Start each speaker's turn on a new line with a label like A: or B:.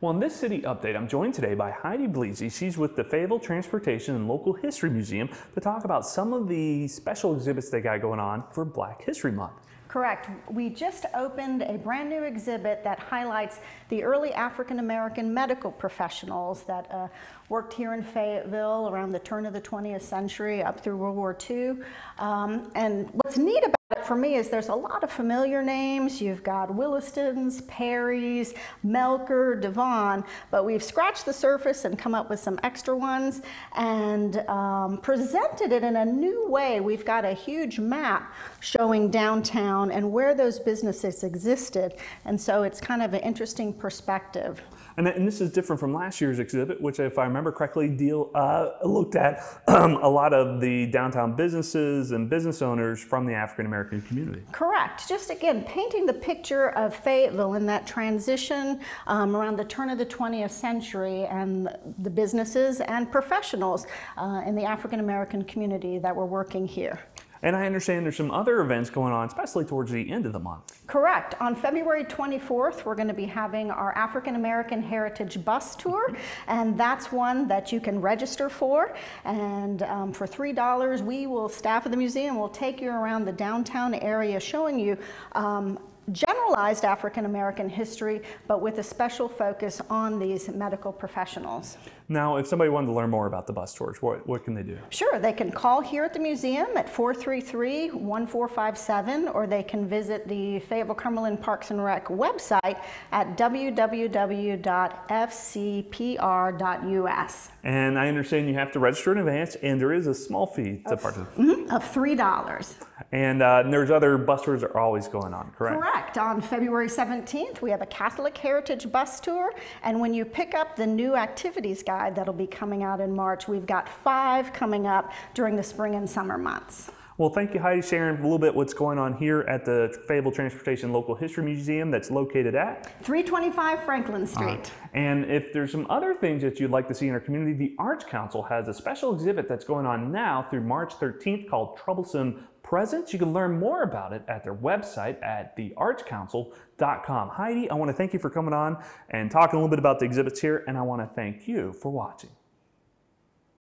A: Well, in this city update, I'm joined today by Heidi Bleasy. She's with the Fayetteville Transportation and Local History Museum to talk about some of the special exhibits they got going on for Black History Month.
B: Correct. We just opened a brand new exhibit that highlights the early African American medical professionals that uh, worked here in Fayetteville around the turn of the 20th century up through World War II. Um, and what's neat about for me is there's a lot of familiar names. You've got Willistons, Perrys, Melker, Devon, but we've scratched the surface and come up with some extra ones and um, presented it in a new way. We've got a huge map showing downtown and where those businesses existed. And so it's kind of an interesting perspective.
A: And, and this is different from last year's exhibit, which, if I remember correctly, deal uh, looked at um, a lot of the downtown businesses and business owners from the African American community.
B: Correct. Just again, painting the picture of Fayetteville in that transition um, around the turn of the 20th century and the businesses and professionals uh, in the African American community that were working here.
A: And I understand there's some other events going on, especially towards the end of the month.
B: Correct. On February 24th, we're going to be having our African American Heritage Bus Tour, and that's one that you can register for. And um, for $3, we will, staff of the museum will take you around the downtown area showing you um, generalized African American history, but with a special focus on these medical professionals.
A: Now, if somebody wanted to learn more about the bus tours, what, what can they do?
B: Sure, they can call here at the museum at 433-1457, or they can visit the Fayetteville Cumberland Parks and Rec website at www.fcpr.us.
A: And I understand you have to register in advance, and there is a small fee to participate.
B: Mhm, Of $3.
A: And uh, there's other bus tours that are always going on, correct?
B: Correct. On February 17th, we have a Catholic Heritage Bus Tour, and when you pick up the new activities guide that'll be coming out in March, we've got five coming up during the spring and summer months.
A: Well, thank you, Heidi, sharing a little bit what's going on here at the Fayetteville Transportation Local History Museum that's located at.
B: 325 Franklin uh, Street.
A: And if there's some other things that you'd like to see in our community, the Arts Council has a special exhibit that's going on now through March 13th called Troublesome Presence. You can learn more about it at their website at theartscouncil.com. Heidi, I want to thank you for coming on and talking a little bit about the exhibits here, and I want to thank you for watching.